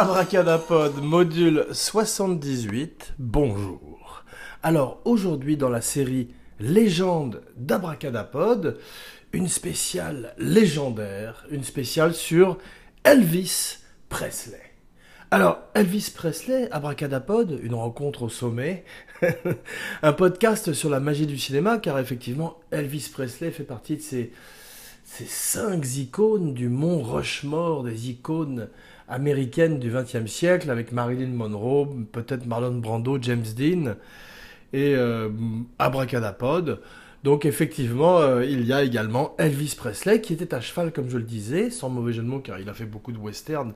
Abracadapod module 78, bonjour. Alors aujourd'hui dans la série Légende d'Abracadapod, une spéciale légendaire, une spéciale sur Elvis Presley. Alors Elvis Presley, Abracadapod, une rencontre au sommet, un podcast sur la magie du cinéma car effectivement Elvis Presley fait partie de ces, ces cinq icônes du mont Rushmore, des icônes américaine du XXe siècle avec Marilyn Monroe, peut-être Marlon Brando, James Dean et euh, Abracadapod. Donc effectivement, euh, il y a également Elvis Presley qui était à cheval, comme je le disais, sans mauvais jeu de mots, car il a fait beaucoup de westerns,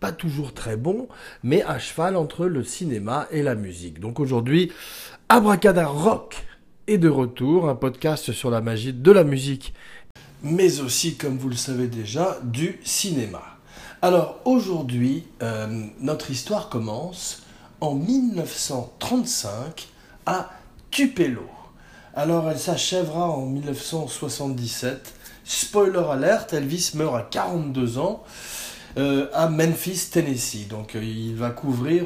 pas toujours très bons, mais à cheval entre le cinéma et la musique. Donc aujourd'hui, Abracadarock est de retour, un podcast sur la magie de la musique, mais aussi, comme vous le savez déjà, du cinéma. Alors aujourd'hui, euh, notre histoire commence en 1935 à Tupelo. Alors elle s'achèvera en 1977. Spoiler alerte, Elvis meurt à 42 ans euh, à Memphis, Tennessee. Donc euh, il va couvrir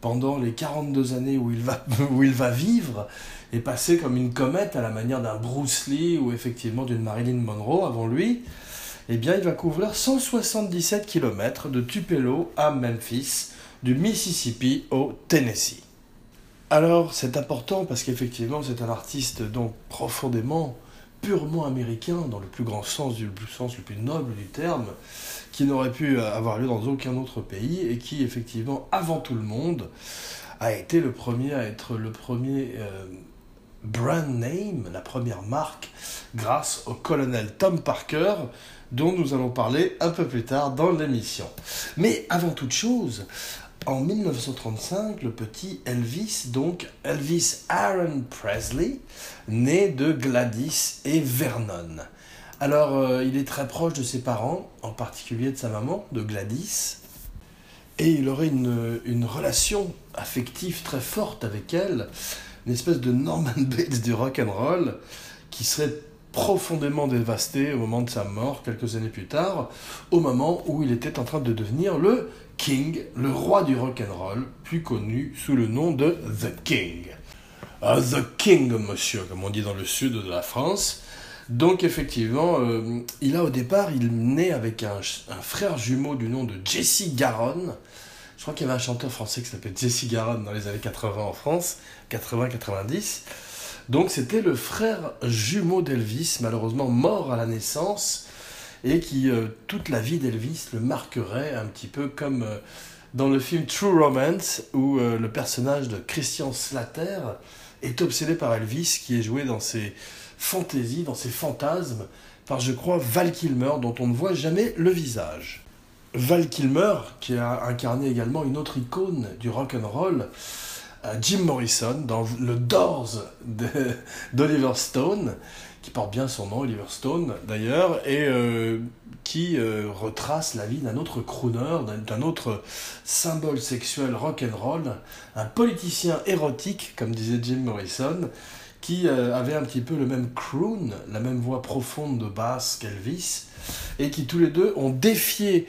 pendant les 42 années où il, va, où il va vivre et passer comme une comète à la manière d'un Bruce Lee ou effectivement d'une Marilyn Monroe avant lui eh bien, il va couvrir 177 km de Tupelo à Memphis, du Mississippi au Tennessee. Alors, c'est important parce qu'effectivement, c'est un artiste donc profondément, purement américain, dans le plus grand sens, du sens le plus noble du terme, qui n'aurait pu avoir lieu dans aucun autre pays et qui, effectivement, avant tout le monde, a été le premier à être le premier euh, brand name, la première marque, grâce au colonel Tom Parker, dont nous allons parler un peu plus tard dans l'émission. Mais avant toute chose, en 1935, le petit Elvis, donc Elvis Aaron Presley, né de Gladys et Vernon. Alors, euh, il est très proche de ses parents, en particulier de sa maman, de Gladys, et il aurait une, une relation affective très forte avec elle, une espèce de Norman Bates du rock and roll, qui serait profondément dévasté au moment de sa mort, quelques années plus tard, au moment où il était en train de devenir le King, le roi du rock and roll, plus connu sous le nom de The King. Ah, The King, monsieur, comme on dit dans le sud de la France. Donc effectivement, euh, il a au départ, il naît avec un, un, frère jumeau du nom de Jesse Garonne. Je crois qu'il y avait un chanteur français qui s'appelait Jesse Garonne dans les années 80 en France, 80-90. Donc c'était le frère jumeau d'Elvis, malheureusement mort à la naissance, et qui euh, toute la vie d'Elvis le marquerait un petit peu comme euh, dans le film True Romance, où euh, le personnage de Christian Slater est obsédé par Elvis, qui est joué dans ses fantaisies, dans ses fantasmes, par je crois Val Kilmer, dont on ne voit jamais le visage. Val Kilmer, qui a incarné également une autre icône du rock and roll, Jim Morrison dans le Doors d'Oliver Stone, qui porte bien son nom, Oliver Stone d'ailleurs, et euh, qui euh, retrace la vie d'un autre crooner, d'un autre symbole sexuel rock and roll, un politicien érotique, comme disait Jim Morrison, qui euh, avait un petit peu le même croon, la même voix profonde de basse qu'Elvis, et qui tous les deux ont défié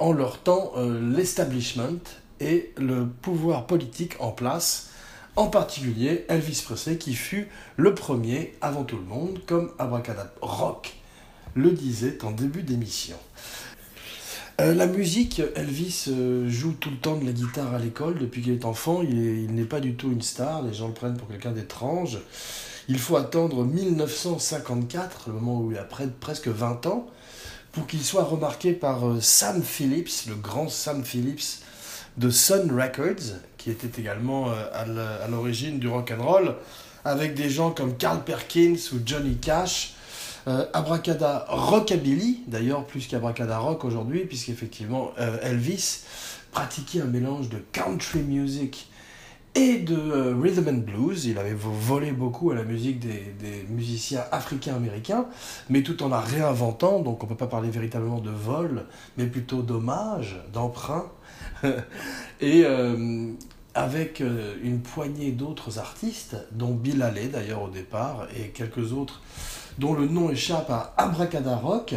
en leur temps l'establishment et le pouvoir politique en place, en particulier Elvis Presley qui fut le premier avant tout le monde, comme Abracadabra Rock le disait en début d'émission. Euh, la musique, Elvis euh, joue tout le temps de la guitare à l'école depuis qu'il est enfant. Il n'est pas du tout une star, les gens le prennent pour quelqu'un d'étrange. Il faut attendre 1954, le moment où il a presque 20 ans, pour qu'il soit remarqué par euh, Sam Phillips, le grand Sam Phillips, de Sun Records, qui était également euh, à l'origine du rock and roll, avec des gens comme Carl Perkins ou Johnny Cash, euh, Abracada Rockabilly, d'ailleurs plus qu'Abracada Rock aujourd'hui, puisqu'effectivement euh, Elvis pratiquait un mélange de country music et de rhythm and blues. Il avait volé beaucoup à la musique des, des musiciens africains-américains, mais tout en la réinventant, donc on ne peut pas parler véritablement de vol, mais plutôt d'hommage, d'emprunt et euh, avec euh, une poignée d'autres artistes, dont Bill Haley d'ailleurs au départ, et quelques autres dont le nom échappe à Abracadarock.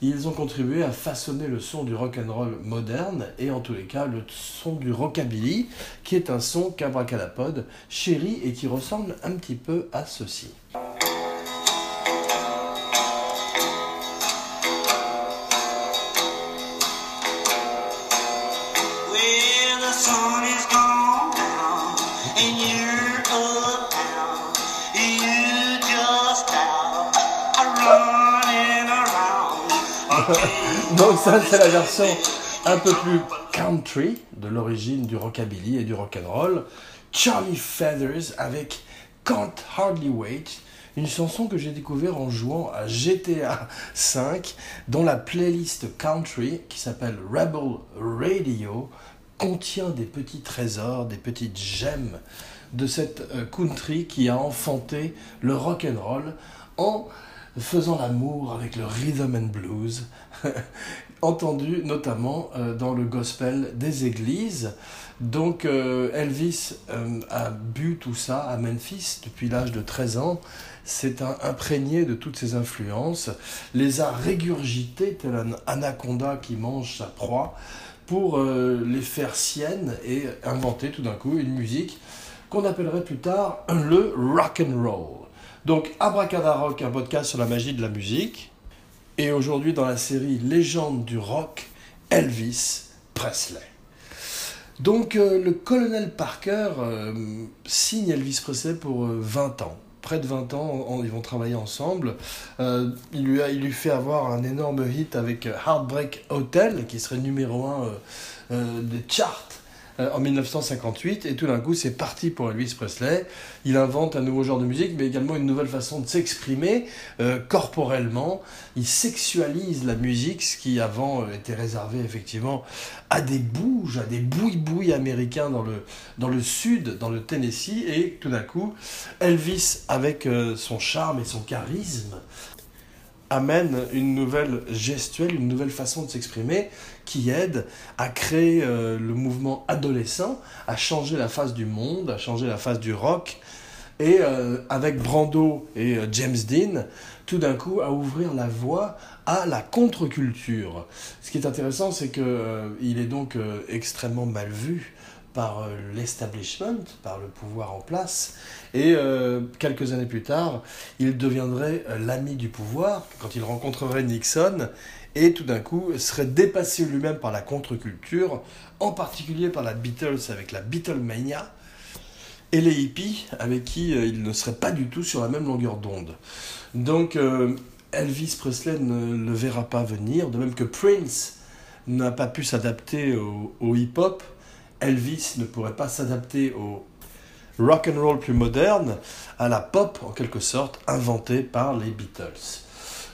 Ils ont contribué à façonner le son du rock and roll moderne et en tous les cas le son du rockabilly, qui est un son qu'Abracadapod chérit et qui ressemble un petit peu à ceci. Donc ça c'est la version un peu plus country de l'origine du rockabilly et du rock'n'roll. Charlie Feathers avec Can't Hardly Wait, une chanson que j'ai découvert en jouant à GTA V, dont la playlist country qui s'appelle Rebel Radio contient des petits trésors, des petites gemmes de cette euh, country qui a enfanté le rock'n'roll en faisant l'amour avec le rhythm and blues, entendu notamment euh, dans le gospel des églises. Donc euh, Elvis euh, a bu tout ça à Memphis depuis l'âge de 13 ans. C'est un imprégné de toutes ces influences, les a régurgités tel un anaconda qui mange sa proie pour les faire siennes et inventer tout d'un coup une musique qu'on appellerait plus tard le rock and roll. Donc, Abracadarock, un podcast sur la magie de la musique. Et aujourd'hui, dans la série Légende du rock, Elvis Presley. Donc, euh, le colonel Parker euh, signe Elvis Presley pour 20 euh, ans. Près de 20 ans, ils vont travailler ensemble. il, lui il lui fait avoir un énorme hit avec Heartbreak Hotel, qui serait numéro 1 des charts en 1958 et tout d'un coup c'est parti pour Elvis Presley. Il invente un nouveau genre de musique mais également une nouvelle façon de s'exprimer euh, corporellement. Il sexualise la musique, ce qui avant euh, était réservé effectivement à des bouges, à des bouilles-bouilles américains dans le, dans le sud, dans le Tennessee et tout d'un coup Elvis avec son charme et son charisme amène une nouvelle gestuelle, une nouvelle façon de s'exprimer qui aide à créer euh, le mouvement adolescent, à changer la face du monde, à changer la face du rock, et euh, avec Brando et euh, James Dean, tout d'un coup à ouvrir la voie à la contre-culture. Ce qui est intéressant, c'est qu'il est donc extrêmement mal vu par l'establishment, par le pouvoir en place. Et quelques années plus tard, il deviendrait l'ami du pouvoir quand il rencontrerait Nixon et tout d'un coup serait dépassé lui-même par la contre-culture, en particulier par la Beatles avec la Beatlemania et les hippies avec qui il ne serait pas du tout sur la même longueur d'onde. Donc Elvis Presley ne le verra pas venir, de même que Prince n'a pas pu s'adapter au hip-hop Elvis ne pourrait pas s'adapter au rock and roll plus moderne, à la pop en quelque sorte inventée par les Beatles.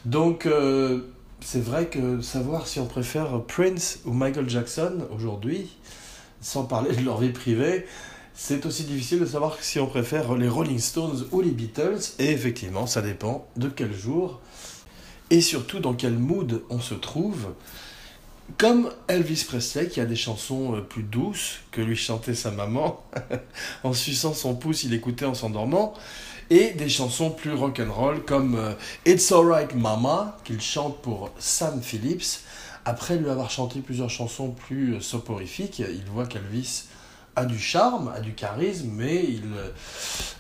Donc euh, c'est vrai que savoir si on préfère Prince ou Michael Jackson aujourd'hui, sans parler de leur vie privée, c'est aussi difficile de savoir si on préfère les Rolling Stones ou les Beatles, et effectivement ça dépend de quel jour et surtout dans quel mood on se trouve. Comme Elvis Presley, qui a des chansons euh, plus douces que lui chantait sa maman, en suçant son pouce, il écoutait en s'endormant, et des chansons plus rock'n'roll comme euh, It's Alright Mama, qu'il chante pour Sam Phillips. Après lui avoir chanté plusieurs chansons plus euh, soporifiques, il voit qu'Elvis a du charme, a du charisme, mais il,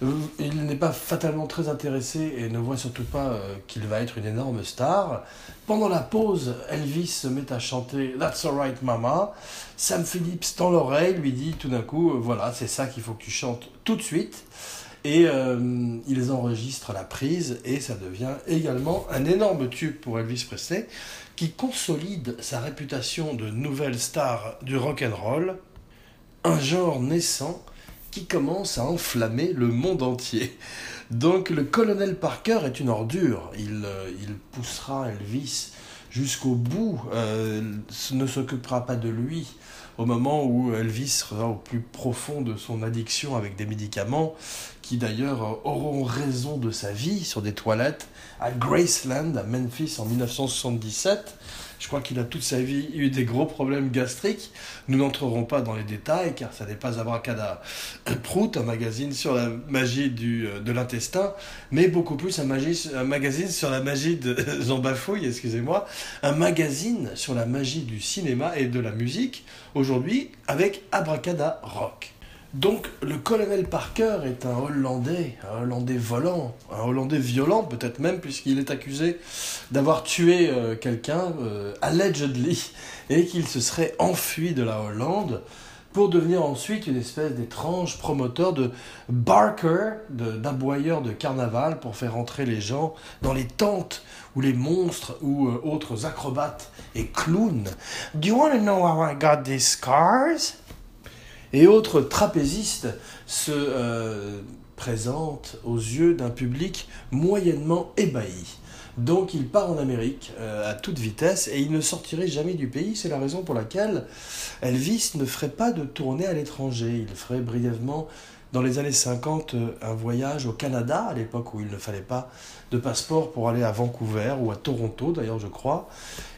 euh, n'est pas fatalement très intéressé et ne voit surtout pas qu'il va être une énorme star. Pendant la pause, Elvis se met à chanter That's Alright Mama. Sam Phillips tend l'oreille, lui dit tout d'un coup, voilà, c'est ça qu'il faut que tu chantes tout de suite. Et ils enregistrent la prise et ça devient également un énorme tube pour Elvis Presley qui consolide sa réputation de nouvelle star du rock and roll un genre naissant qui commence à enflammer le monde entier. Donc le colonel Parker est une ordure. Il, euh, poussera Elvis jusqu'au bout, euh, ne s'occupera pas de lui au moment où Elvis sera au plus profond de son addiction avec des médicaments qui d'ailleurs auront raison de sa vie sur des toilettes à Graceland, à Memphis en 1977. Je crois qu'il a toute sa vie eu des gros problèmes gastriques. Nous n'entrerons pas dans les détails car ça n'est pas Abracada Prout, un magazine sur la magie du, de l'intestin, mais beaucoup plus un, un magazine sur la magie de Jean excusez-moi, un magazine sur la magie du cinéma et de la musique, aujourd'hui avec Abracada Rock. Donc le colonel Parker est un Hollandais, un Hollandais volant, un Hollandais violent peut-être même puisqu'il est accusé d'avoir tué euh, quelqu'un, euh, allegedly, et qu'il se serait enfui de la Hollande pour devenir ensuite une espèce d'étrange promoteur de barker, d'aboyeur de, carnaval pour faire entrer les gens dans les tentes où les monstres ou euh, autres acrobates et clowns. Do you want to know how I got these scars? Et autres trapézistes se euh, présentent aux yeux d'un public moyennement ébahi. Donc il part en Amérique euh, à toute vitesse et il ne sortirait jamais du pays. C'est la raison pour laquelle Elvis ne ferait pas de tournée à l'étranger. Il ferait brièvement dans les années 50 euh, un voyage au Canada, à l'époque où il ne fallait pas de passeport pour aller à Vancouver ou à Toronto d'ailleurs je crois.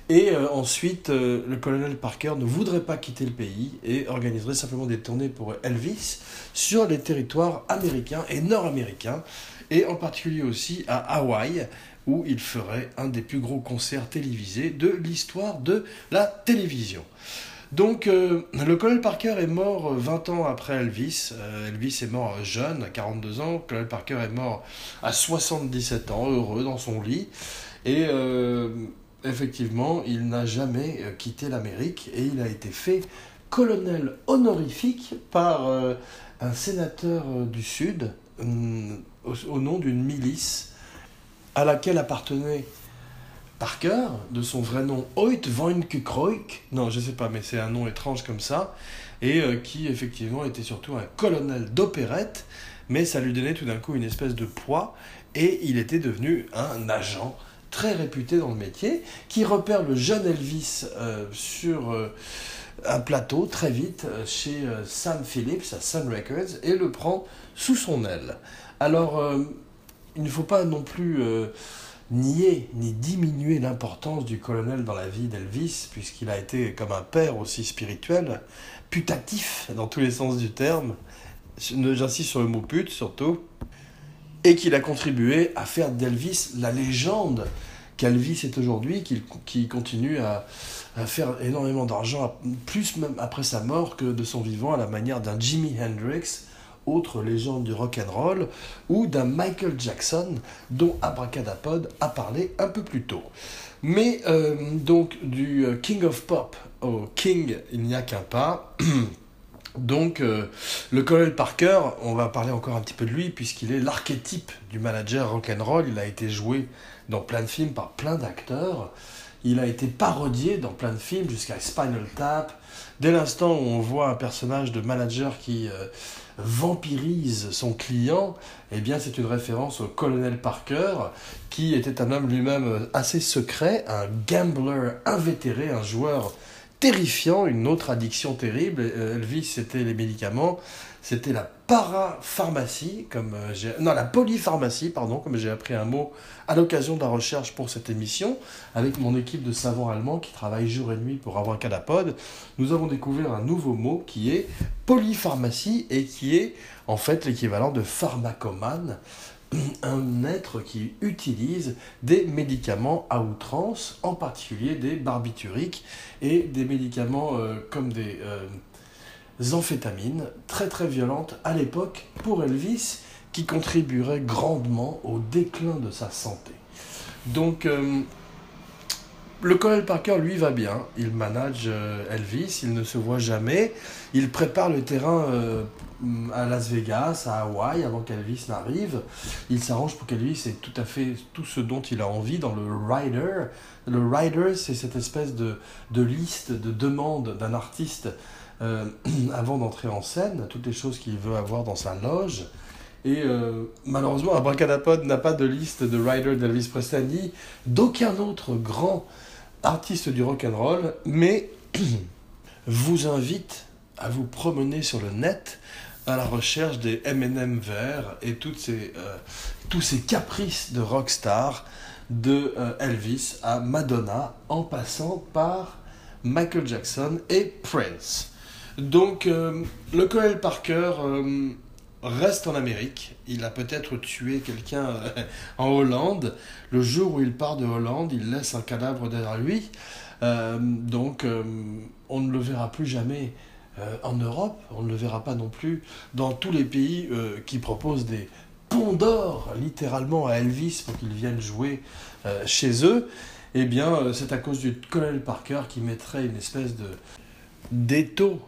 Et euh, ensuite, euh, le colonel Parker ne voudrait pas quitter le pays et organiserait simplement des tournées pour Elvis sur les territoires américains et nord-américains, et en particulier aussi à Hawaï, où il ferait un des plus gros concerts télévisés de l'histoire de la télévision. Donc, euh, le colonel Parker est mort 20 ans après Elvis. Elvis est mort jeune, à 42 ans. Le colonel Parker est mort à 77 ans, heureux dans son lit. Et effectivement, il n'a jamais euh, quitté l'Amérique et il a été fait colonel honorifique par euh, un sénateur euh, du Sud au, nom d'une milice à laquelle appartenait Parker, de son vrai nom Hoyt von Kukroik, non je sais pas mais c'est un nom étrange comme ça, et qui effectivement était surtout un colonel d'opérette, mais ça lui donnait tout d'un coup une espèce de poids, et il était devenu un agent très réputé dans le métier, qui repère le jeune Elvis euh, sur euh, un plateau très vite euh, chez Sam Phillips à Sun Records et le prend sous son aile. Alors, il ne faut pas non plus nier ni diminuer l'importance du colonel dans la vie d'Elvis, puisqu'il a été comme un père aussi spirituel, putatif dans tous les sens du terme. J'insiste sur le mot pute surtout et qu'il a contribué à faire d'Elvis la légende qu'Elvis est aujourd'hui, qui continue à, faire énormément d'argent, plus même après sa mort que de son vivant, à la manière d'un Jimi Hendrix, autre légende du rock and roll, ou d'un Michael Jackson, dont Abracadapod a parlé un peu plus tôt. Mais euh, donc du euh, King of Pop au King, il n'y a qu'un pas. Donc, euh, le colonel Parker, on va parler encore un petit peu de lui, puisqu'il est l'archétype du manager rock'n'roll. Il a été joué dans plein de films par plein d'acteurs. Il a été parodié dans plein de films, jusqu'à Spinal Tap. Dès l'instant où on voit un personnage de manager qui euh, vampirise son client, eh bien, c'est une référence au colonel Parker, qui était un homme lui-même assez secret, un gambler invétéré, un joueur terrifiant, une autre addiction terrible. Euh, Elvis, c'était les médicaments, c'était la parapharmacie, comme euh, j'ai... Polypharmacie, pardon, comme j'ai appris un mot à l'occasion de la recherche pour cette émission, avec mon équipe de savants allemands qui travaillent jour et nuit pour avoir un cadapode, nous avons découvert un nouveau mot qui est polypharmacie et qui est en fait l'équivalent de pharmacomane un être qui utilise des médicaments à outrance, en particulier des barbituriques et des médicaments euh, comme des euh, amphétamines très très violentes à l'époque pour Elvis qui contribuerait grandement au déclin de sa santé. Donc euh, le colonel Parker, lui, va bien. Il manage Elvis, il ne se voit jamais. Il prépare le terrain à Las Vegas, à Hawaï, avant qu'Elvis n'arrive. Il s'arrange pour qu'Elvis ait tout à fait tout ce dont il a envie dans le rider. Le rider, c'est cette espèce de, de, liste de demandes d'un artiste euh, avant d'entrer en scène, toutes les choses qu'il veut avoir dans sa loge. Et euh, malheureusement, Abracadapod n'a pas de liste de rider d'Elvis Presley d'aucun autre grand artiste du rock and roll, mais vous invite à vous promener sur le net à la recherche des M&M verts et toutes ces, euh, tous ces caprices de rockstar de euh, Elvis à Madonna en passant par Michael Jackson et Prince. Donc euh, le colonel Parker reste en Amérique. Il a peut-être tué quelqu'un en Hollande. Le jour où il part de Hollande, il laisse un cadavre derrière lui. donc on ne le verra plus jamais euh, en Europe, on ne le verra pas non plus dans tous les pays euh, qui proposent des ponts d'or littéralement à Elvis pour qu'il vienne jouer euh, chez eux, eh bien c'est à cause du colonel Parker qui mettrait une espèce de d'étau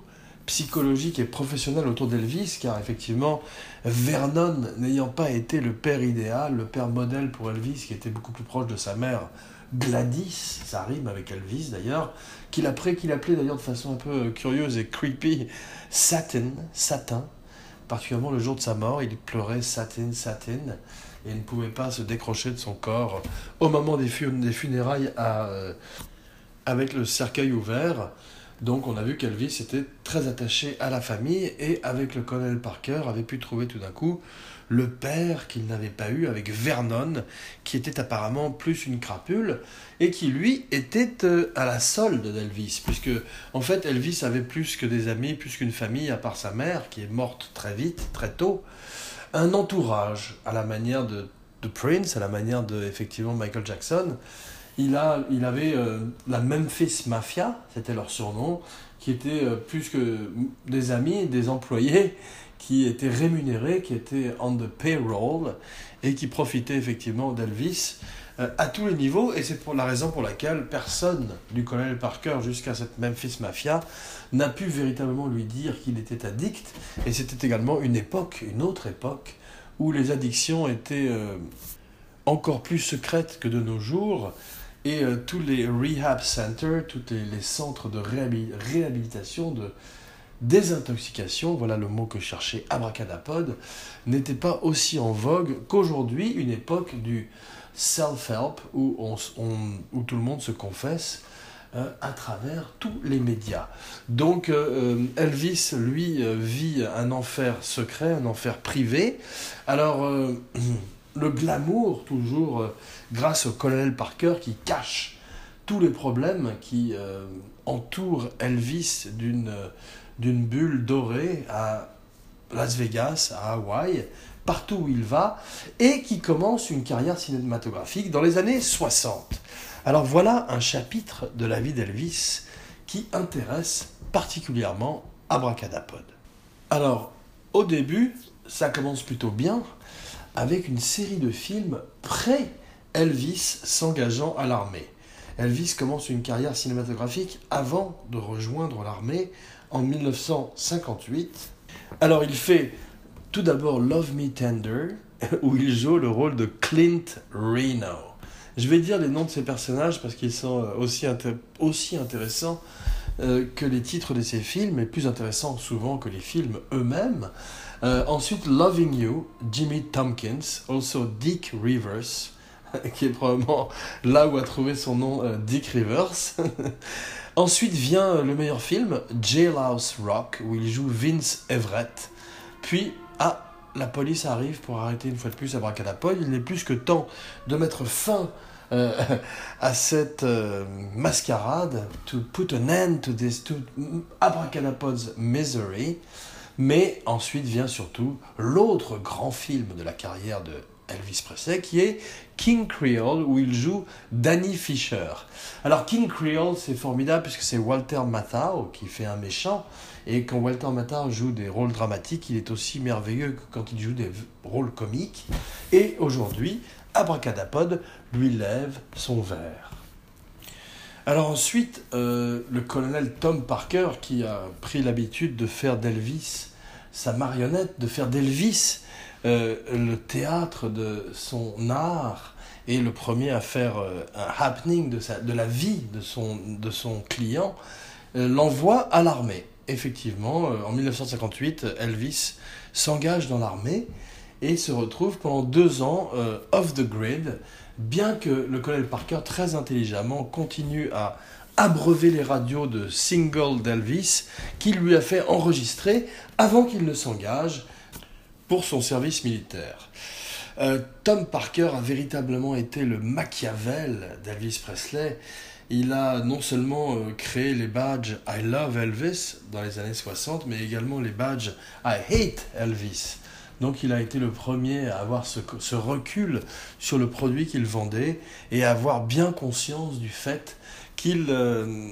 psychologique et professionnel autour d'Elvis, car effectivement, Vernon n'ayant pas été le père idéal, le père modèle pour Elvis, qui était beaucoup plus proche de sa mère Gladys, ça rime avec Elvis d'ailleurs, qu'il appelait, qu'il appelait d'ailleurs de façon un peu curieuse et creepy Satin, Satin, particulièrement le jour de sa mort, il pleurait Satin, Satin, et ne pouvait pas se décrocher de son corps au moment des, funérailles euh, avec le cercueil ouvert. Donc on a vu qu'Elvis était très attaché à la famille et avec le colonel Parker avait pu trouver tout d'un coup le père qu'il n'avait pas eu avec Vernon, qui était apparemment plus une crapule, et qui lui était euh, à la solde d'Elvis, puisque en fait Elvis avait plus que des amis, plus qu'une famille, à part sa mère, qui est morte très vite, très tôt, un entourage à la manière de, Prince, à la manière de effectivement Michael Jackson. Il, a, il avait euh, la Memphis Mafia, c'était leur surnom, qui était euh, plus que des amis, des employés, qui étaient rémunérés, qui étaient on the payroll et qui profitaient effectivement d'Elvis euh, à tous les niveaux. Et c'est pour la raison pour laquelle personne du colonel Parker jusqu'à cette Memphis Mafia n'a pu véritablement lui dire qu'il était addict. Et c'était également une époque, une autre époque, où les addictions étaient encore plus secrètes que de nos jours. Et euh, tous les rehab centers, tous les, centres de réhabilitation, de, désintoxication, voilà le mot que cherchait Abracadapod, n'était pas aussi en vogue qu'aujourd'hui, une époque du self-help où, tout le monde se confesse euh, à travers tous les médias. Donc euh, Elvis, lui, vit un enfer secret, un enfer privé. Alors, le glamour, toujours grâce au colonel Parker qui cache tous les problèmes qui entourent Elvis d'une d'une bulle dorée à Las Vegas, à Hawaï, partout où il va, et qui commence une carrière cinématographique dans les années 60. Alors voilà un chapitre de la vie d'Elvis qui intéresse particulièrement Abracadapod. Alors, au début, ça commence plutôt bien avec une série de films pré-Elvis s'engageant à l'armée. Elvis commence une carrière cinématographique avant de rejoindre l'armée en 1958. Alors il fait tout d'abord Love Me Tender, où il joue le rôle de Clint Reno. Je vais dire les noms de ces personnages parce qu'ils sont euh, aussi, aussi intéressants euh, que les titres de ces films, et plus intéressants souvent que les films eux-mêmes. Euh, ensuite, Loving You, Jimmy Tompkins, also Dick Rivers, qui est probablement là où a trouvé son nom Dick Rivers. Ensuite vient le meilleur film, Jailhouse Rock, où il joue Vince Everett. Puis, ah, la police arrive pour arrêter une fois de plus Abracadapod. Il n'est plus que temps de mettre fin euh, à cette euh, mascarade, to put an end to this, to misery. Mais ensuite vient surtout l'autre grand film de la carrière de Elvis Presley, qui est King Creole, où il joue Danny Fisher. Alors King Creole, c'est formidable puisque c'est Walter Matthau qui fait un méchant, et quand Walter Matthau joue des rôles dramatiques, il est aussi merveilleux que quand il joue des rôles comiques. Et aujourd'hui, Abracadapod lui lève son verre. Alors ensuite, euh, le colonel Tom Parker, qui a pris l'habitude de faire d'Elvis sa marionnette, de faire d'Elvis euh, le théâtre de son art est le premier à faire euh, un happening de, sa, de la vie de son, de son client, euh, l'envoie à l'armée. Effectivement, en 1958, Elvis s'engage dans l'armée et se retrouve pendant deux ans off the grid, bien que le colonel Parker, très intelligemment, continue à abreuver les radios de singles d'Elvis qu'il lui a fait enregistrer avant qu'il ne s'engage pour son service militaire. Euh, Tom Parker a véritablement été le Machiavel d'Elvis Presley. Il a non seulement euh, créé les badges I Love Elvis dans les années 60, mais également les badges I Hate Elvis. Donc il a été le premier à avoir ce, recul sur le produit qu'il vendait et à avoir bien conscience du fait qu'il euh,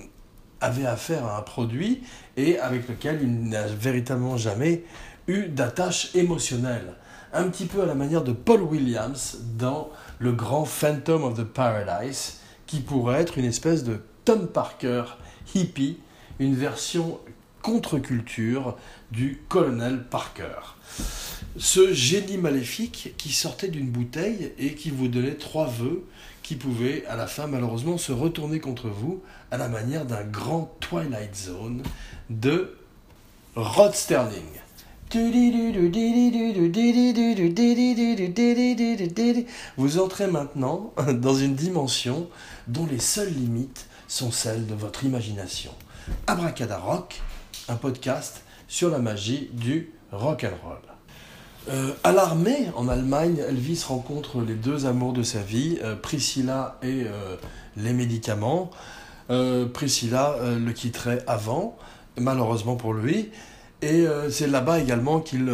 avait affaire à un produit et avec lequel il n'a véritablement jamais eu d'attache émotionnelle. Un petit peu à la manière de Paul Williams dans le grand Phantom of the Paradise, qui pourrait être une espèce de Tom Parker hippie, une version contre-culture du colonel Parker. Ce génie maléfique qui sortait d'une bouteille et qui vous donnait trois vœux qui pouvaient à la fin malheureusement se retourner contre vous à la manière d'un grand Twilight Zone de Rod Sterling. Vous entrez maintenant dans une dimension dont les seules limites sont celles de votre imagination. Abracadarock, un podcast sur la magie du rock and roll. Euh, à l'armée, en Allemagne, Elvis rencontre les deux amours de sa vie, euh, Priscilla et euh, les médicaments. Priscilla le quitterait avant, malheureusement pour lui, et c'est là-bas également qu'il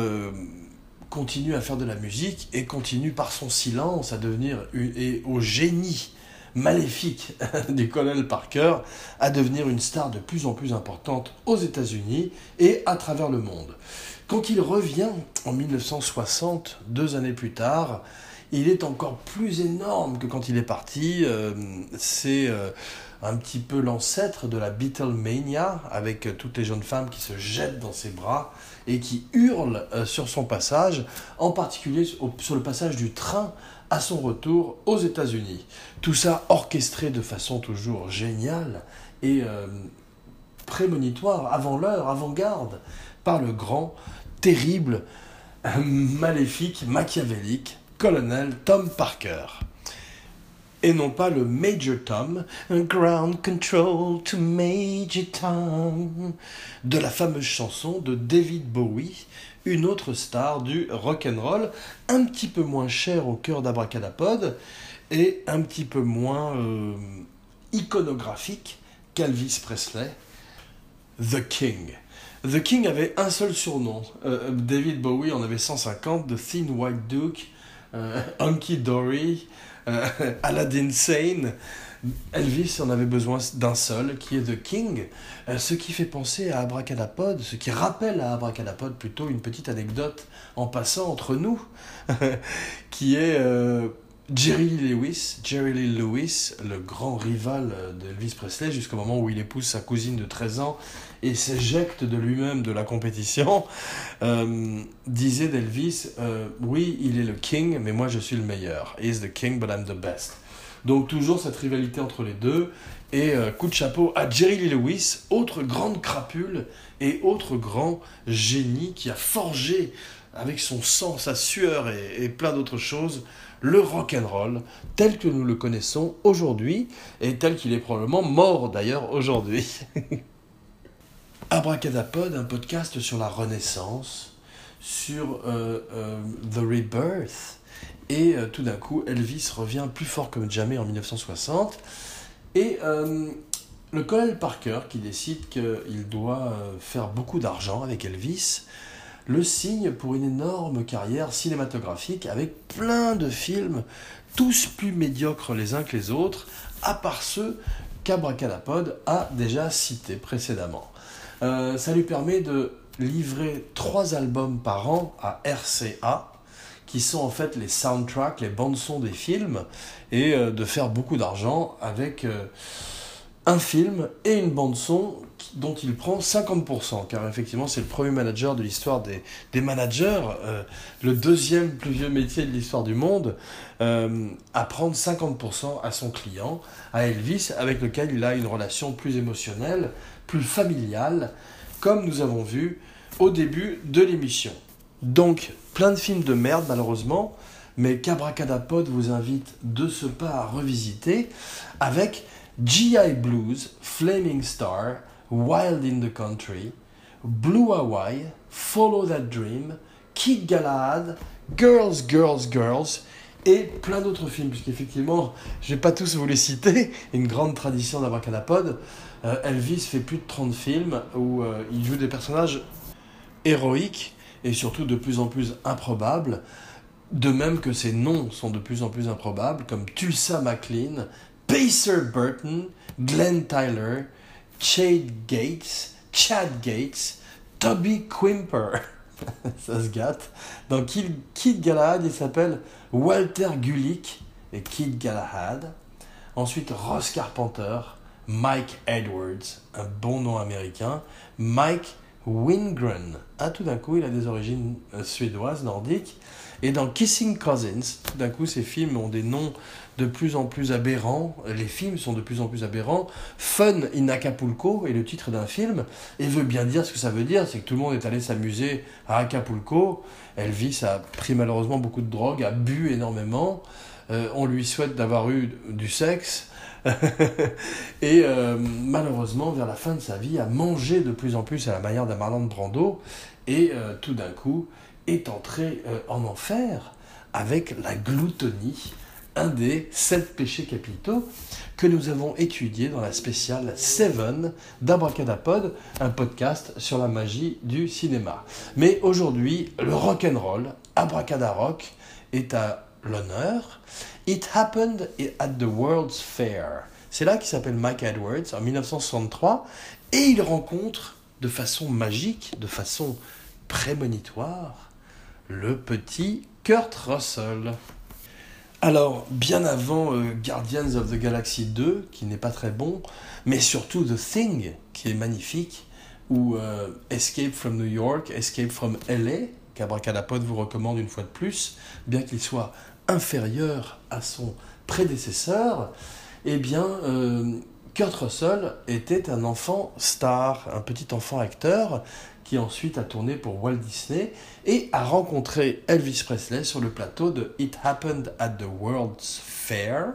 continue à faire de la musique et continue par son silence à devenir et au génie maléfique du colonel Parker à devenir une star de plus en plus importante aux États-Unis et à travers le monde. Quand il revient en 1960, deux années plus tard, il est encore plus énorme que quand il est parti. Euh, c'est euh, un petit peu l'ancêtre de la Beatlemania, avec euh, toutes les jeunes femmes qui se jettent dans ses bras et qui hurlent sur son passage, en particulier sur le passage du train à son retour aux États-Unis. Tout ça orchestré de façon toujours géniale et prémonitoire, avant l'heure, avant-garde, par le grand terrible, maléfique, machiavélique, colonel Tom Parker. Et non pas le Major Tom, Ground Control to Major Tom, de la fameuse chanson de David Bowie, une autre star du rock and roll, un petit peu moins cher au cœur d'Abracadapod et un petit peu moins euh, iconographique qu'Elvis Presley, The King. The King avait un seul surnom. Euh, David Bowie en avait 150, The Thin White Duke, euh, Hunky Dory, euh, Aladdin Sane. Elvis en avait besoin d'un seul, qui est The King, ce qui fait penser à Abracadapod, ce qui rappelle à Abracadapod plutôt une petite anecdote en passant entre nous, qui est Jerry Lewis, Jerry Lee Lewis, le grand rival d'Elvis Presley, jusqu'au moment où il épouse sa cousine de 13 ans et s'éjecte de lui-même de la compétition, euh, disait d'Elvis euh, Oui, il est le king, mais moi je suis le meilleur. He's the king, but I'm the best. Donc toujours cette rivalité entre les deux. Et euh, coup de chapeau à Jerry Lee Lewis, autre grande crapule et autre grand génie qui a forgé avec son sang, sa sueur et plein d'autres choses le rock and roll tel que nous le connaissons aujourd'hui et tel qu'il est probablement mort d'ailleurs aujourd'hui. Abracadapod, un podcast sur la Renaissance, sur euh, euh, The Rebirth, et euh, tout d'un coup, Elvis revient plus fort que jamais en 1960, et le colonel Parker, qui décide qu'il doit faire beaucoup d'argent avec Elvis, le signe pour une énorme carrière cinématographique avec plein de films, tous plus médiocres les uns que les autres, à part ceux qu'Abracadapod a déjà cités précédemment. Euh, ça lui permet de livrer trois albums par an à RCA, qui sont en fait les soundtracks, les bandes-sons des films, et euh, de faire beaucoup d'argent avec euh, un film et une bande-son dont il prend 50%, car effectivement c'est le premier manager de l'histoire des, des, managers, le deuxième plus vieux métier de l'histoire du monde, à prendre 50% à son client, à Elvis, avec lequel il a une relation plus émotionnelle, plus familial, comme nous avons vu au début de l'émission. Donc, plein de films de merde, malheureusement, mais qu'Abracadapod vous invite de ce pas à revisiter avec GI Blues, Flaming Star, Wild in the Country, Blue Hawaii, Follow That Dream, Kid Galahad, Girls, Girls, Girls, et plein d'autres films, puisqu'effectivement, je ne vais pas tous vous les citer, une grande tradition d'Abracadapod. Euh, Elvis fait plus de 30 films où euh, il joue des personnages héroïques et surtout de plus en plus improbables, de même que ses noms sont de plus en plus improbables, comme Tulsa McLean, Pacer Burton, Glenn Tyler, Chad Gates, Chad Gates, Toby Quimper. Ça se gâte. Dans Kid, Galahad, il s'appelle Walter Gulick et Kid Galahad. Ensuite, Ross Carpenter, Mike Edwards, un bon nom américain. Mike Wingren. Ah, tout d'un coup, il a des origines euh, suédoises, nordiques. Et dans Kissing Cousins, d'un coup, ces films ont des noms de plus en plus aberrants. Les films sont de plus en plus aberrants. Fun in Acapulco est le titre d'un film et veut bien dire ce que ça veut dire. C'est que tout le monde est allé s'amuser à Acapulco. Elvis a pris malheureusement beaucoup de drogue, a bu énormément. Euh, on lui souhaite d'avoir eu du sexe. et euh, malheureusement, vers la fin de sa vie, a mangé de plus en plus à la manière d'un Marlon Brando, et euh, tout d'un coup est entré en enfer avec la gloutonie, un des sept péchés capitaux que nous avons étudié dans la spéciale Seven d'Abracadapod, un podcast sur la magie du cinéma. Mais aujourd'hui, le rock and roll, Abracadarock, est à l'honneur. It Happened at the World's Fair. C'est là qu'il s'appelle Mike Edwards en 1963 et il rencontre de façon magique, de façon prémonitoire, le petit Kurt Russell. Alors, bien avant euh, Guardians of the Galaxy 2, qui n'est pas très bon, mais surtout The Thing, qui est magnifique, ou euh, Escape from New York, Escape from LA, qu'Abracadapod vous recommande une fois de plus, bien qu'il soit inférieur à son prédécesseur, eh bien, euh, Kurt Russell était un enfant star, un petit enfant acteur, qui ensuite a tourné pour Walt Disney et a rencontré Elvis Presley sur le plateau de It Happened at the World's Fair,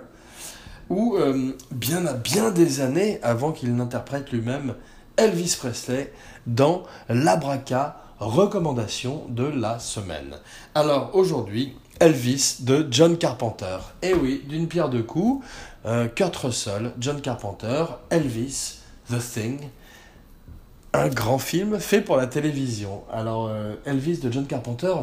où euh, bien à bien des années avant qu'il n'interprète lui-même Elvis Presley dans l'Abraca recommandation de la semaine. Alors aujourd'hui, Elvis de John Carpenter. Eh oui, d'une pierre deux coups, euh, Kurt Russell, John Carpenter, Elvis, The Thing, un grand film fait pour la télévision. Alors euh, Elvis de John Carpenter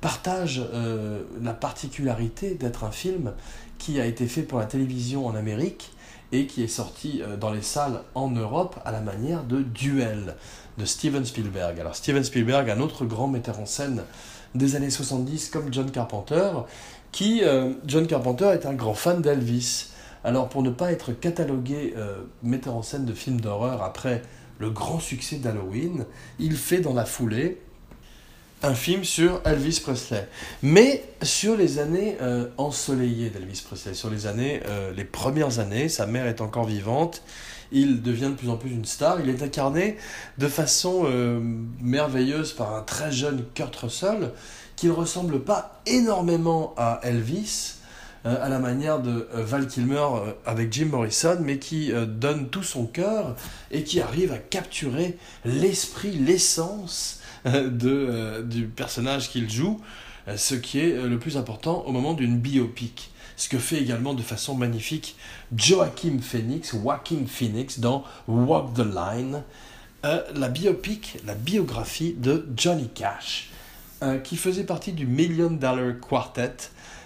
partage euh, la particularité d'être un film qui a été fait pour la télévision en Amérique et qui est sorti dans les salles en Europe à la manière de Duel de Steven Spielberg. Alors Steven Spielberg, un autre grand metteur en scène des années 70 comme John Carpenter, qui, euh, John Carpenter est un grand fan d'Elvis. Alors pour ne pas être catalogué euh, metteur en scène de films d'horreur après le grand succès d'Halloween, il fait dans la foulée un film sur Elvis Presley. Mais sur les années euh, ensoleillées d'Elvis Presley, sur les années, les premières années, sa mère est encore vivante, il devient de plus en plus une star. Il est incarné de façon euh, merveilleuse par un très jeune Kurt Russell qui ne ressemble pas énormément à Elvis. Euh, à la manière de euh, Val Kilmer avec Jim Morrison, mais qui donne tout son cœur et qui arrive à capturer l'esprit, l'essence du personnage qu'il joue, ce qui est le plus important au moment d'une biopic. Ce que fait également de façon magnifique Joachim Phoenix, Joaquin Phoenix dans Walk the Line, euh, la biopic, la biographie de Johnny Cash, euh, qui faisait partie du Million Dollar Quartet,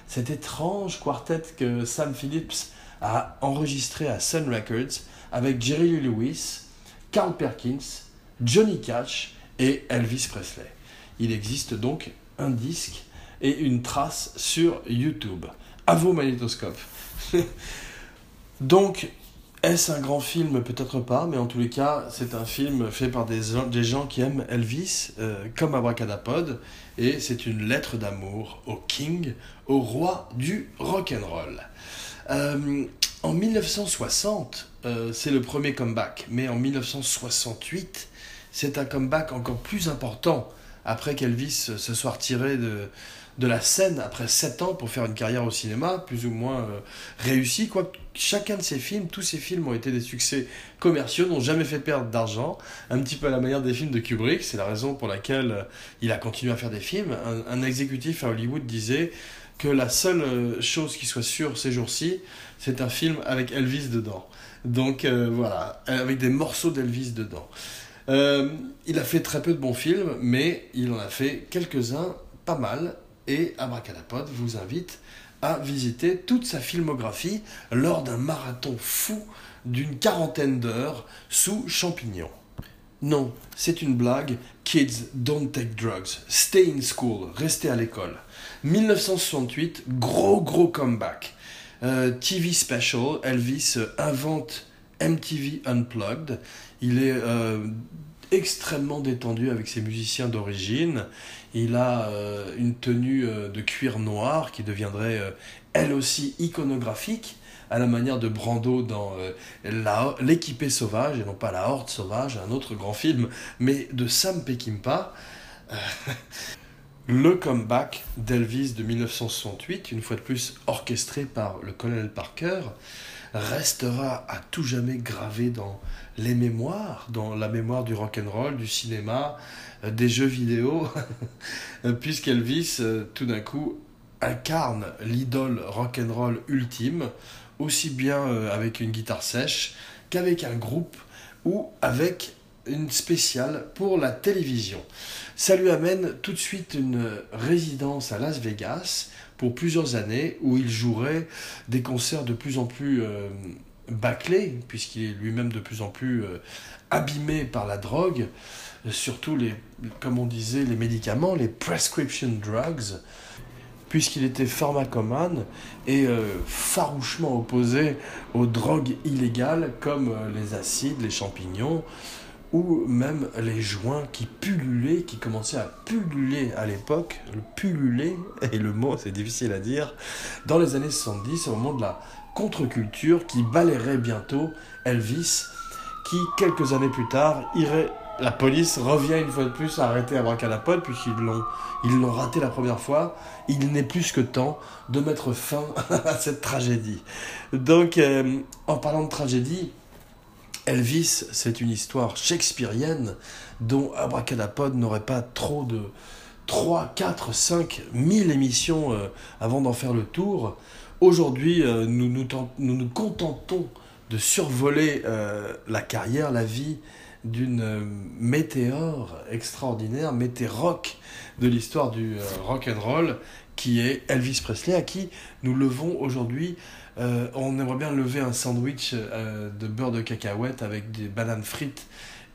cet étrange quartet que Sam Phillips a enregistré à Sun Records avec Jerry Lee Lewis, Carl Perkins, Johnny Cash et Elvis Presley. Il existe donc un disque et une trace sur YouTube à vos magnétoscopes. Donc, est-ce un grand film? Peut-être pas, mais en tous les cas, c'est un film fait par des, gens qui aiment Elvis, euh, comme Abracadapod, et c'est une lettre d'amour au King, au roi du rock'n'roll. Euh, en 1960, euh, c'est le premier comeback, mais en 1968, c'est un comeback encore plus important après qu'Elvis se soit retiré de, de la scène après 7 ans pour faire une carrière au cinéma, plus ou moins euh, réussie. Quoi. Chacun de ses films, tous ces films ont été des succès commerciaux, n'ont jamais fait perdre d'argent, un petit peu à la manière des films de Kubrick. C'est la raison pour laquelle euh, il a continué à faire des films. Un, exécutif à Hollywood disait que la seule euh, chose qui soit sûre ces jours-ci, c'est un film avec Elvis dedans. Donc voilà, avec des morceaux d'Elvis dedans. il a fait très peu de bons films, mais il en a fait quelques-uns pas mal et Abracadapod vous invite à visiter toute sa filmographie lors d'un marathon fou d'une quarantaine d'heures sous champignons. Non, c'est une blague. Kids, don't take drugs. Stay in school. Restez à l'école. 1968, gros gros comeback. Euh, TV special, Elvis invente MTV Unplugged. Il est euh, extrêmement détendu avec ses musiciens d'origine. Il a euh, une tenue euh, de cuir noir qui deviendrait euh, elle aussi iconographique à la manière de Brando dans L'équipé sauvage, et non pas La Horde sauvage, un autre grand film, mais de Sam Peckinpah. le comeback d'Elvis de 1968, une fois de plus orchestré par le colonel Parker, restera à tout jamais gravé dans les mémoires, dans la mémoire du rock and roll, du cinéma, euh, des jeux vidéo, puisqu'Elvis, euh, tout d'un coup, incarne l'idole rock and roll ultime, aussi bien euh, avec une guitare sèche qu'avec un groupe ou avec une spéciale pour la télévision. Ça lui amène tout de suite une résidence à Las Vegas pour plusieurs années où il jouerait des concerts de plus en plus euh, bâclés, puisqu'il est lui-même de plus en plus euh, abîmé par la drogue, surtout les, comme on disait, les médicaments, les prescription drugs, puisqu'il était pharmacomane et euh, farouchement opposé aux drogues illégales comme les acides, les champignons, ou même les joints qui pullulaient, qui commençaient à pulluler à l'époque, le pulluler, et le mot c'est difficile à dire, dans les années 70, au moment de la contre-culture qui balayerait bientôt Elvis, qui quelques années plus tard irait la police revient une fois de plus à arrêter Abracadapod puisqu'ils l'ont ils l'ont raté la première fois. Il n'est plus que temps de mettre fin à cette tragédie. Donc, euh, en parlant de tragédie, Elvis, c'est une histoire shakespearienne dont Abracadapod n'aurait pas trop de 3, 4, 5 1000 émissions euh, avant d'en faire le tour. Aujourd'hui, euh, nous, nous, contentons de survoler la carrière, la vie d'une météore extraordinaire, métérock de l'histoire du rock and roll, qui est Elvis Presley, à qui nous levons aujourd'hui euh, on aimerait bien lever un sandwich euh, de beurre de cacahuète avec des bananes frites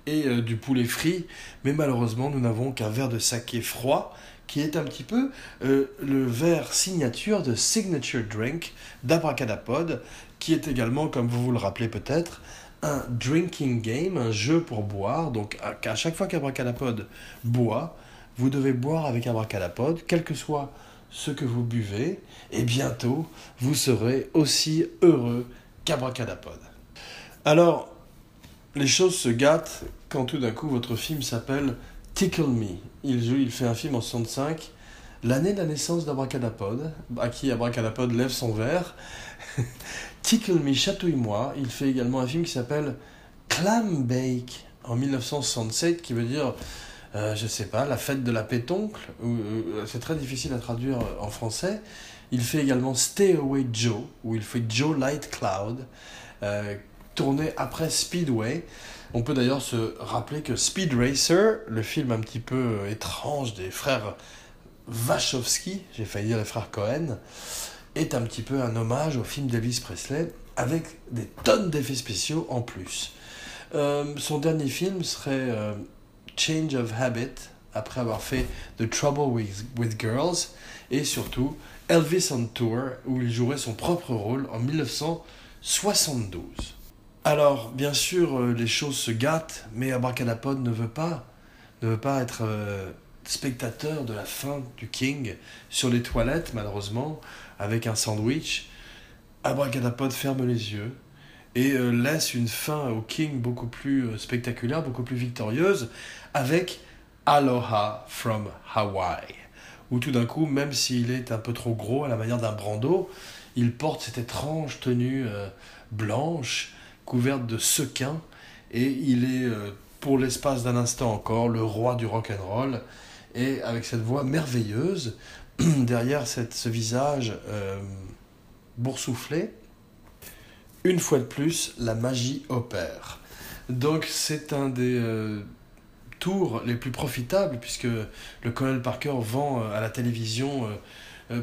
et euh, du poulet frit, mais malheureusement nous n'avons qu'un verre de saké froid qui est un petit peu le verre signature de Signature Drink d'Abracadapod, qui est également, comme vous vous le rappelez peut-être, un drinking game, un jeu pour boire. Donc à, chaque fois qu'Abracadapod boit, vous devez boire avec Abracadapod, quel que soit ce que vous buvez, et bientôt vous serez aussi heureux qu'Abracadapod. Alors, les choses se gâtent quand tout d'un coup votre film s'appelle Tickle Me. Il, il fait un film en 65, l'année de la naissance d'Abracadapod, à qui Abracadapod lève son verre. Tickle Me, chatouille-moi. Il fait également un film qui s'appelle Clam Bake en 1967, qui veut dire euh, je sais pas, La fête de la pétoncle, euh, c'est très difficile à traduire en français. Il fait également Stay Away Joe, où il fait Joe Light Cloud, euh, tourné après Speedway. On peut d'ailleurs se rappeler que Speed Racer, le film un petit peu étrange des frères Wachowski, j'ai failli dire les frères Cohen, est un petit peu un hommage au film d'Elvis Presley avec des tonnes d'effets spéciaux en plus. son dernier film serait Change of Habit, après avoir fait The Trouble with, with Girls, et surtout Elvis on Tour, où il jouerait son propre rôle en 1972. Alors, bien sûr, euh, les choses se gâtent, mais Abracadapod ne veut pas, ne veut pas être euh, spectateur de la fin du King sur les toilettes, malheureusement, avec un sandwich. Abracadapod ferme les yeux, et euh, laisse une fin au King beaucoup plus spectaculaire, beaucoup plus victorieuse, avec Aloha from Hawaii, où tout d'un coup, même s'il est un peu trop gros à la manière d'un brando, il porte cette étrange tenue euh, blanche, couverte de sequins, et il est, euh, pour l'espace d'un instant encore, le roi du rock and roll, et avec cette voix merveilleuse, derrière ce visage euh, boursouflé, une fois de plus, la magie opère. Donc c'est un des euh, tours les plus profitables puisque le colonel Parker vend euh, à la télévision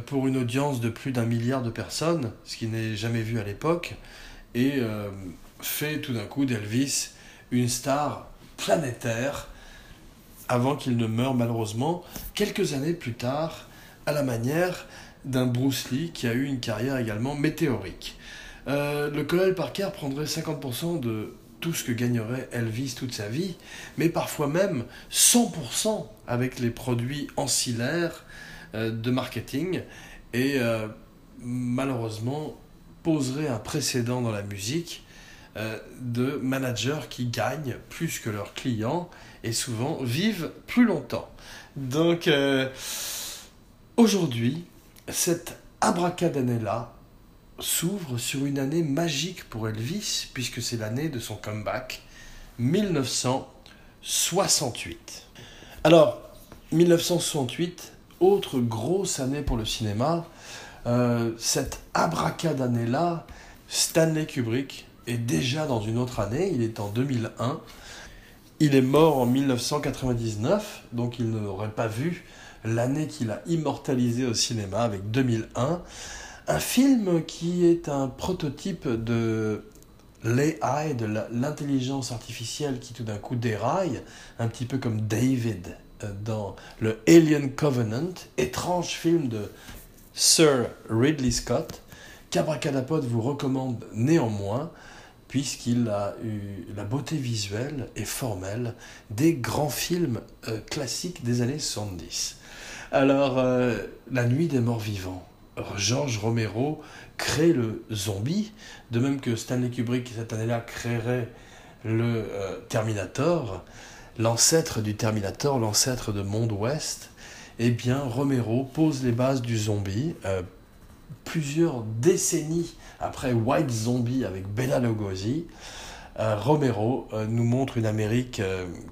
pour une audience de plus d'un milliard de personnes, ce qui n'est jamais vu à l'époque, et fait tout d'un coup d'Elvis une star planétaire avant qu'il ne meure malheureusement quelques années plus tard à la manière d'un Bruce Lee qui a eu une carrière également météorique. le colonel Parker prendrait 50% de tout ce que gagnerait Elvis toute sa vie, mais parfois même 100% avec les produits ancillaires euh, de marketing, et euh, malheureusement poserait un précédent dans la musique euh, de managers qui gagnent plus que leurs clients et souvent vivent plus longtemps. Donc aujourd'hui, cette abracadabra s'ouvre sur une année magique pour Elvis, puisque c'est l'année de son comeback, 1968. Alors, 1968, autre grosse année pour le cinéma, euh, cette abracadannée-là, Stanley Kubrick est déjà dans une autre année, il est en 2001. Il est mort en 1999, donc il n'aurait pas vu l'année qu'il a immortalisée au cinéma avec 2001. Un film qui est un prototype de l'AI, de l'intelligence artificielle qui tout d'un coup déraille, un petit peu comme David euh, dans le Alien Covenant, étrange film de Sir Ridley Scott, qu'Abracadapod vous recommande néanmoins, puisqu'il a eu la beauté visuelle et formelle des grands films euh, classiques des années 70. Alors, euh, La Nuit des Morts Vivants, George Romero crée le zombie, de même que Stanley Kubrick cette année-là créerait le euh, Terminator, l'ancêtre du Terminator, l'ancêtre de Monde Ouest, eh bien Romero pose les bases du zombie euh, plusieurs décennies après White Zombie avec Bela Lugosi. Euh, Romero nous montre une Amérique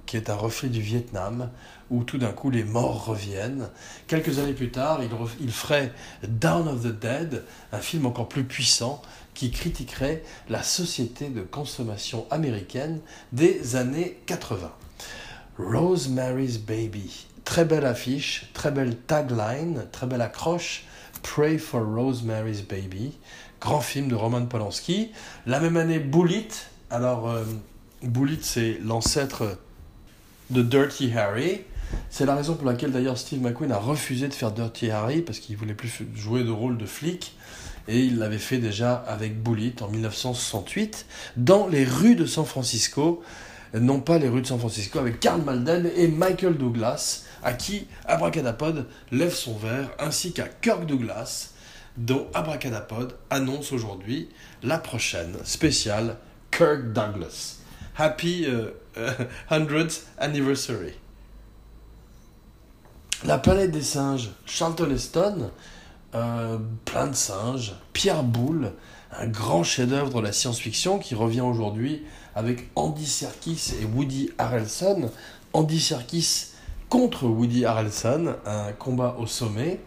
qui est un reflet du Vietnam, où tout d'un coup les morts reviennent. Quelques années plus tard, il, ferait Down of the Dead, un film encore plus puissant qui critiquerait la société de consommation américaine des années 80. Rosemary's Baby, très belle affiche, très belle tagline, très belle accroche. Pray for Rosemary's Baby, grand film de Roman Polanski. La même année, Bullet. Alors, euh, Bullet, c'est l'ancêtre de Dirty Harry. C'est la raison pour laquelle d'ailleurs Steve McQueen a refusé de faire Dirty Harry parce qu'il voulait plus jouer de rôle de flic et il l'avait fait déjà avec Bullet en 1968 dans les rues de San Francisco, non pas les rues de San Francisco avec Karl Malden et Michael Douglas à qui Abracadapod lève son verre ainsi qu'à Kirk Douglas dont Abracadapod annonce aujourd'hui la prochaine spéciale Kirk Douglas. Happy 100th euh, anniversary. La planète des singes, Charlton Heston, euh, plein de singes, Pierre Boulle, un grand chef-d'œuvre de la science-fiction qui revient aujourd'hui avec Andy Serkis et Woody Harrelson. Andy Serkis contre Woody Harrelson, un combat au sommet.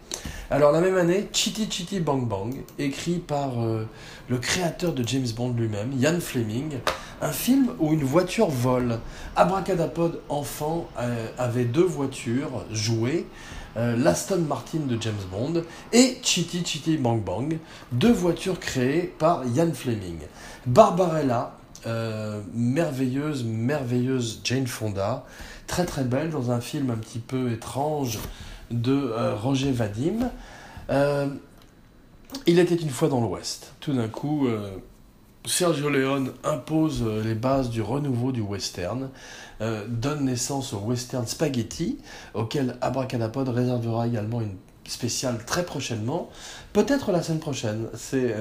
Alors la même année, Chitty Chitty Bang Bang, écrit par euh, le créateur de James Bond lui-même, Ian Fleming, un film où une voiture vole. Abracadapod enfant euh, avait deux voitures jouées, euh, l'Aston Martin de James Bond et Chitty Chitty Bang Bang, deux voitures créées par Ian Fleming. Barbarella, merveilleuse, merveilleuse Jane Fonda, très très belle dans un film un petit peu étrange de euh, Roger Vadim. Euh, il était une fois dans l'Ouest. Tout d'un coup, euh, Sergio Leone impose les bases du renouveau du western, donne naissance au western spaghetti, auquel Abracadapod réservera également une spéciale très prochainement, peut-être la semaine prochaine. C'est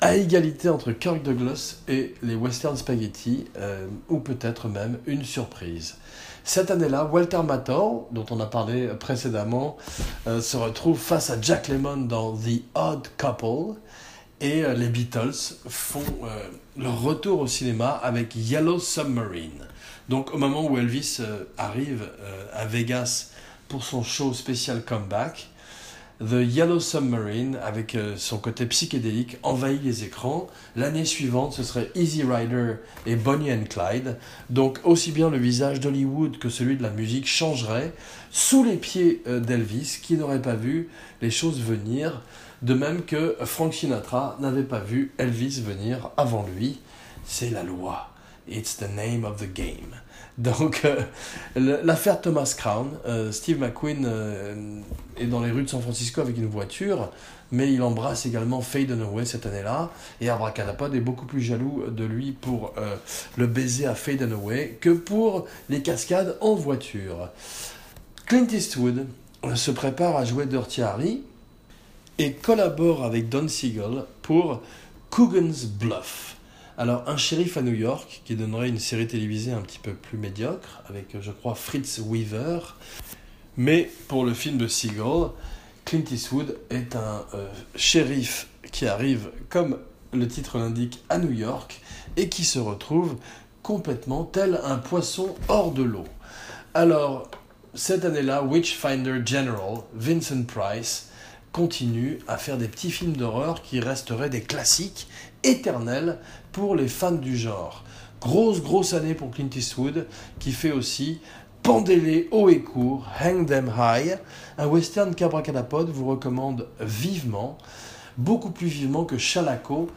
à égalité entre Kirk Douglas et les Western Spaghetti, euh, ou peut-être même une surprise. Cette année-là, Walter Matthau, dont on a parlé précédemment, euh, se retrouve face à Jack Lemmon dans The Odd Couple, et euh, les Beatles font leur retour au cinéma avec Yellow Submarine. Donc au moment où Elvis arrive à Vegas pour son show spécial comeback, The Yellow Submarine, avec euh, son côté psychédélique, envahit les écrans. L'année suivante, ce serait Easy Rider et Bonnie and Clyde. Donc aussi bien le visage d'Hollywood que celui de la musique changerait sous les pieds euh, d'Elvis, qui n'aurait pas vu les choses venir. De même que Frank Sinatra n'avait pas vu Elvis venir avant lui. C'est la loi. It's the name of the game. Donc, euh, l'affaire Thomas Crown, euh, Steve McQueen euh, est dans les rues de San Francisco avec une voiture, mais il embrasse également Faye Dunaway cette année-là, et Abracadapod est beaucoup plus jaloux de lui pour le baiser à Faye Dunaway que pour les cascades en voiture. Clint Eastwood se prépare à jouer Dirty Harry et collabore avec Don Siegel pour Coogan's Bluff. Alors, un shérif à New York, qui donnerait une série télévisée un petit peu plus médiocre, avec, je crois, Fritz Weaver. Mais pour le film de Seagull, Clint Eastwood est un euh, shérif qui arrive, comme le titre l'indique, à New York et qui se retrouve complètement tel un poisson hors de l'eau. Alors, cette année-là, Witchfinder General, Vincent Price, continue à faire des petits films d'horreur qui resteraient des classiques éternels pour les fans du genre. Grosse, grosse année pour Clint Eastwood, qui fait aussi Pendez-les haut et court, Hang Them High, un western qu'Abracadapod vous recommande vivement beaucoup plus vivement que Chalaco,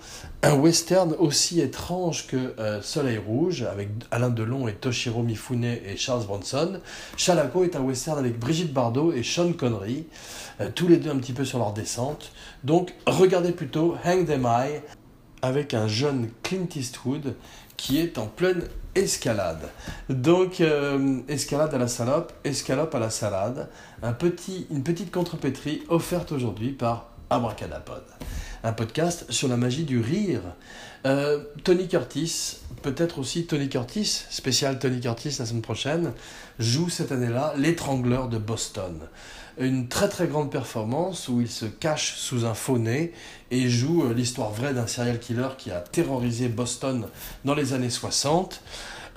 un western aussi étrange que euh, Soleil Rouge, avec Alain Delon et Toshiro Mifune et Charles Bronson. Chalaco est un western avec Brigitte Bardot et Sean Connery, euh, tous les deux un petit peu sur leur descente. Donc regardez plutôt Hang Them High avec un jeune Clint Eastwood qui est en pleine escalade. Donc, euh, escalade à la salope, escalope à la salade, une petite contrepétrie offerte aujourd'hui par Abracadapod, un podcast sur la magie du rire. Euh, Tony Curtis, peut-être aussi Tony Curtis, spécial Tony Curtis la semaine prochaine, joue cette année-là L'étrangleur de Boston. Une très très grande performance où il se cache sous un faux nez et joue euh, l'histoire vraie d'un serial killer qui a terrorisé Boston dans les années 60.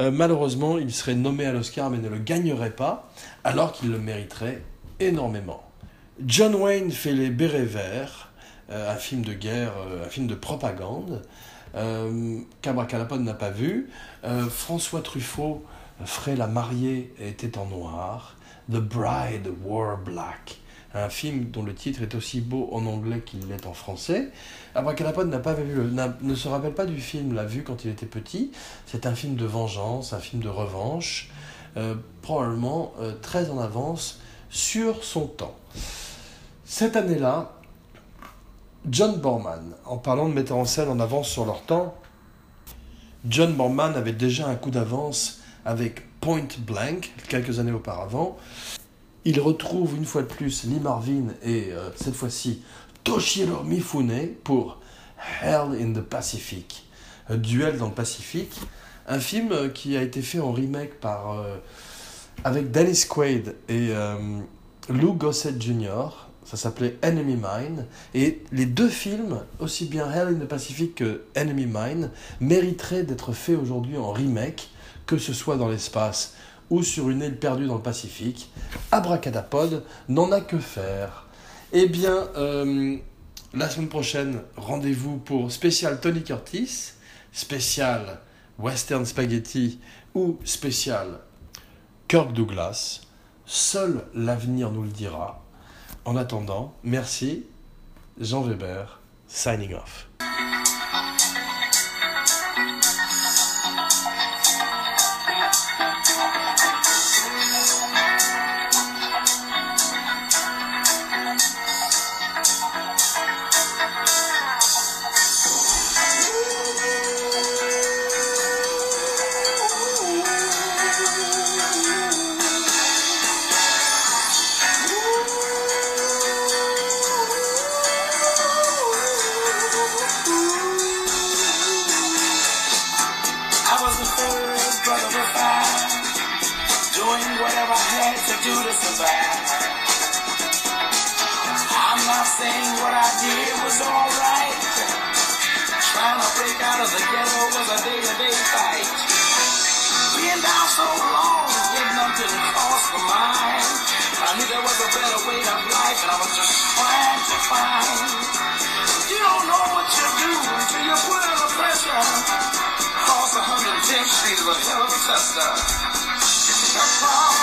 Euh, malheureusement, il serait nommé à l'Oscar mais ne le gagnerait pas, alors qu'il le mériterait énormément. John Wayne fait Les Bérets Verts, euh, un film de guerre, un film de propagande, euh, n'a pas vu. François Truffaut ferait La mariée était en noir. The Bride Wore Black, un film dont le titre est aussi beau en anglais qu'il l'est en français. Abracadapod n'a pas vu, ne se rappelle pas du film, l'a vu quand il était petit. C'est un film de vengeance, un film de revanche, probablement très en avance sur son temps. Cette année-là, John Borman, en parlant de metteurs en scène en avance sur leur temps, John Borman avait déjà un coup d'avance avec Point Blank quelques années auparavant. Il retrouve une fois de plus Lee Marvin et euh, cette fois-ci Toshiro Mifune pour Hell in the Pacific, un duel dans le Pacifique, un film euh, qui a été fait en remake par euh, avec Dennis Quaid et Lou Gossett Jr. Ça s'appelait Enemy Mine. Et les deux films, aussi bien Hell in the Pacific que Enemy Mine, mériteraient d'être faits aujourd'hui en remake, que ce soit dans l'espace ou sur une île perdue dans le Pacifique. Abracadapod n'en a que faire. Eh bien, euh, la semaine prochaine, rendez-vous pour spécial Tony Curtis, spécial Western Spaghetti ou spécial Kirk Douglas. Seul l'avenir nous le dira. En attendant, merci. Jean Weber, signing off. Was alright. Trying to break out of the ghetto was a day-to-day fight. Being down so long, getting up to the cross of mine. I knew there was a better way of life, and I was just trying to find. You don't know what you do until you put under pressure. Cross 110th Street is a hell of a tester. The problem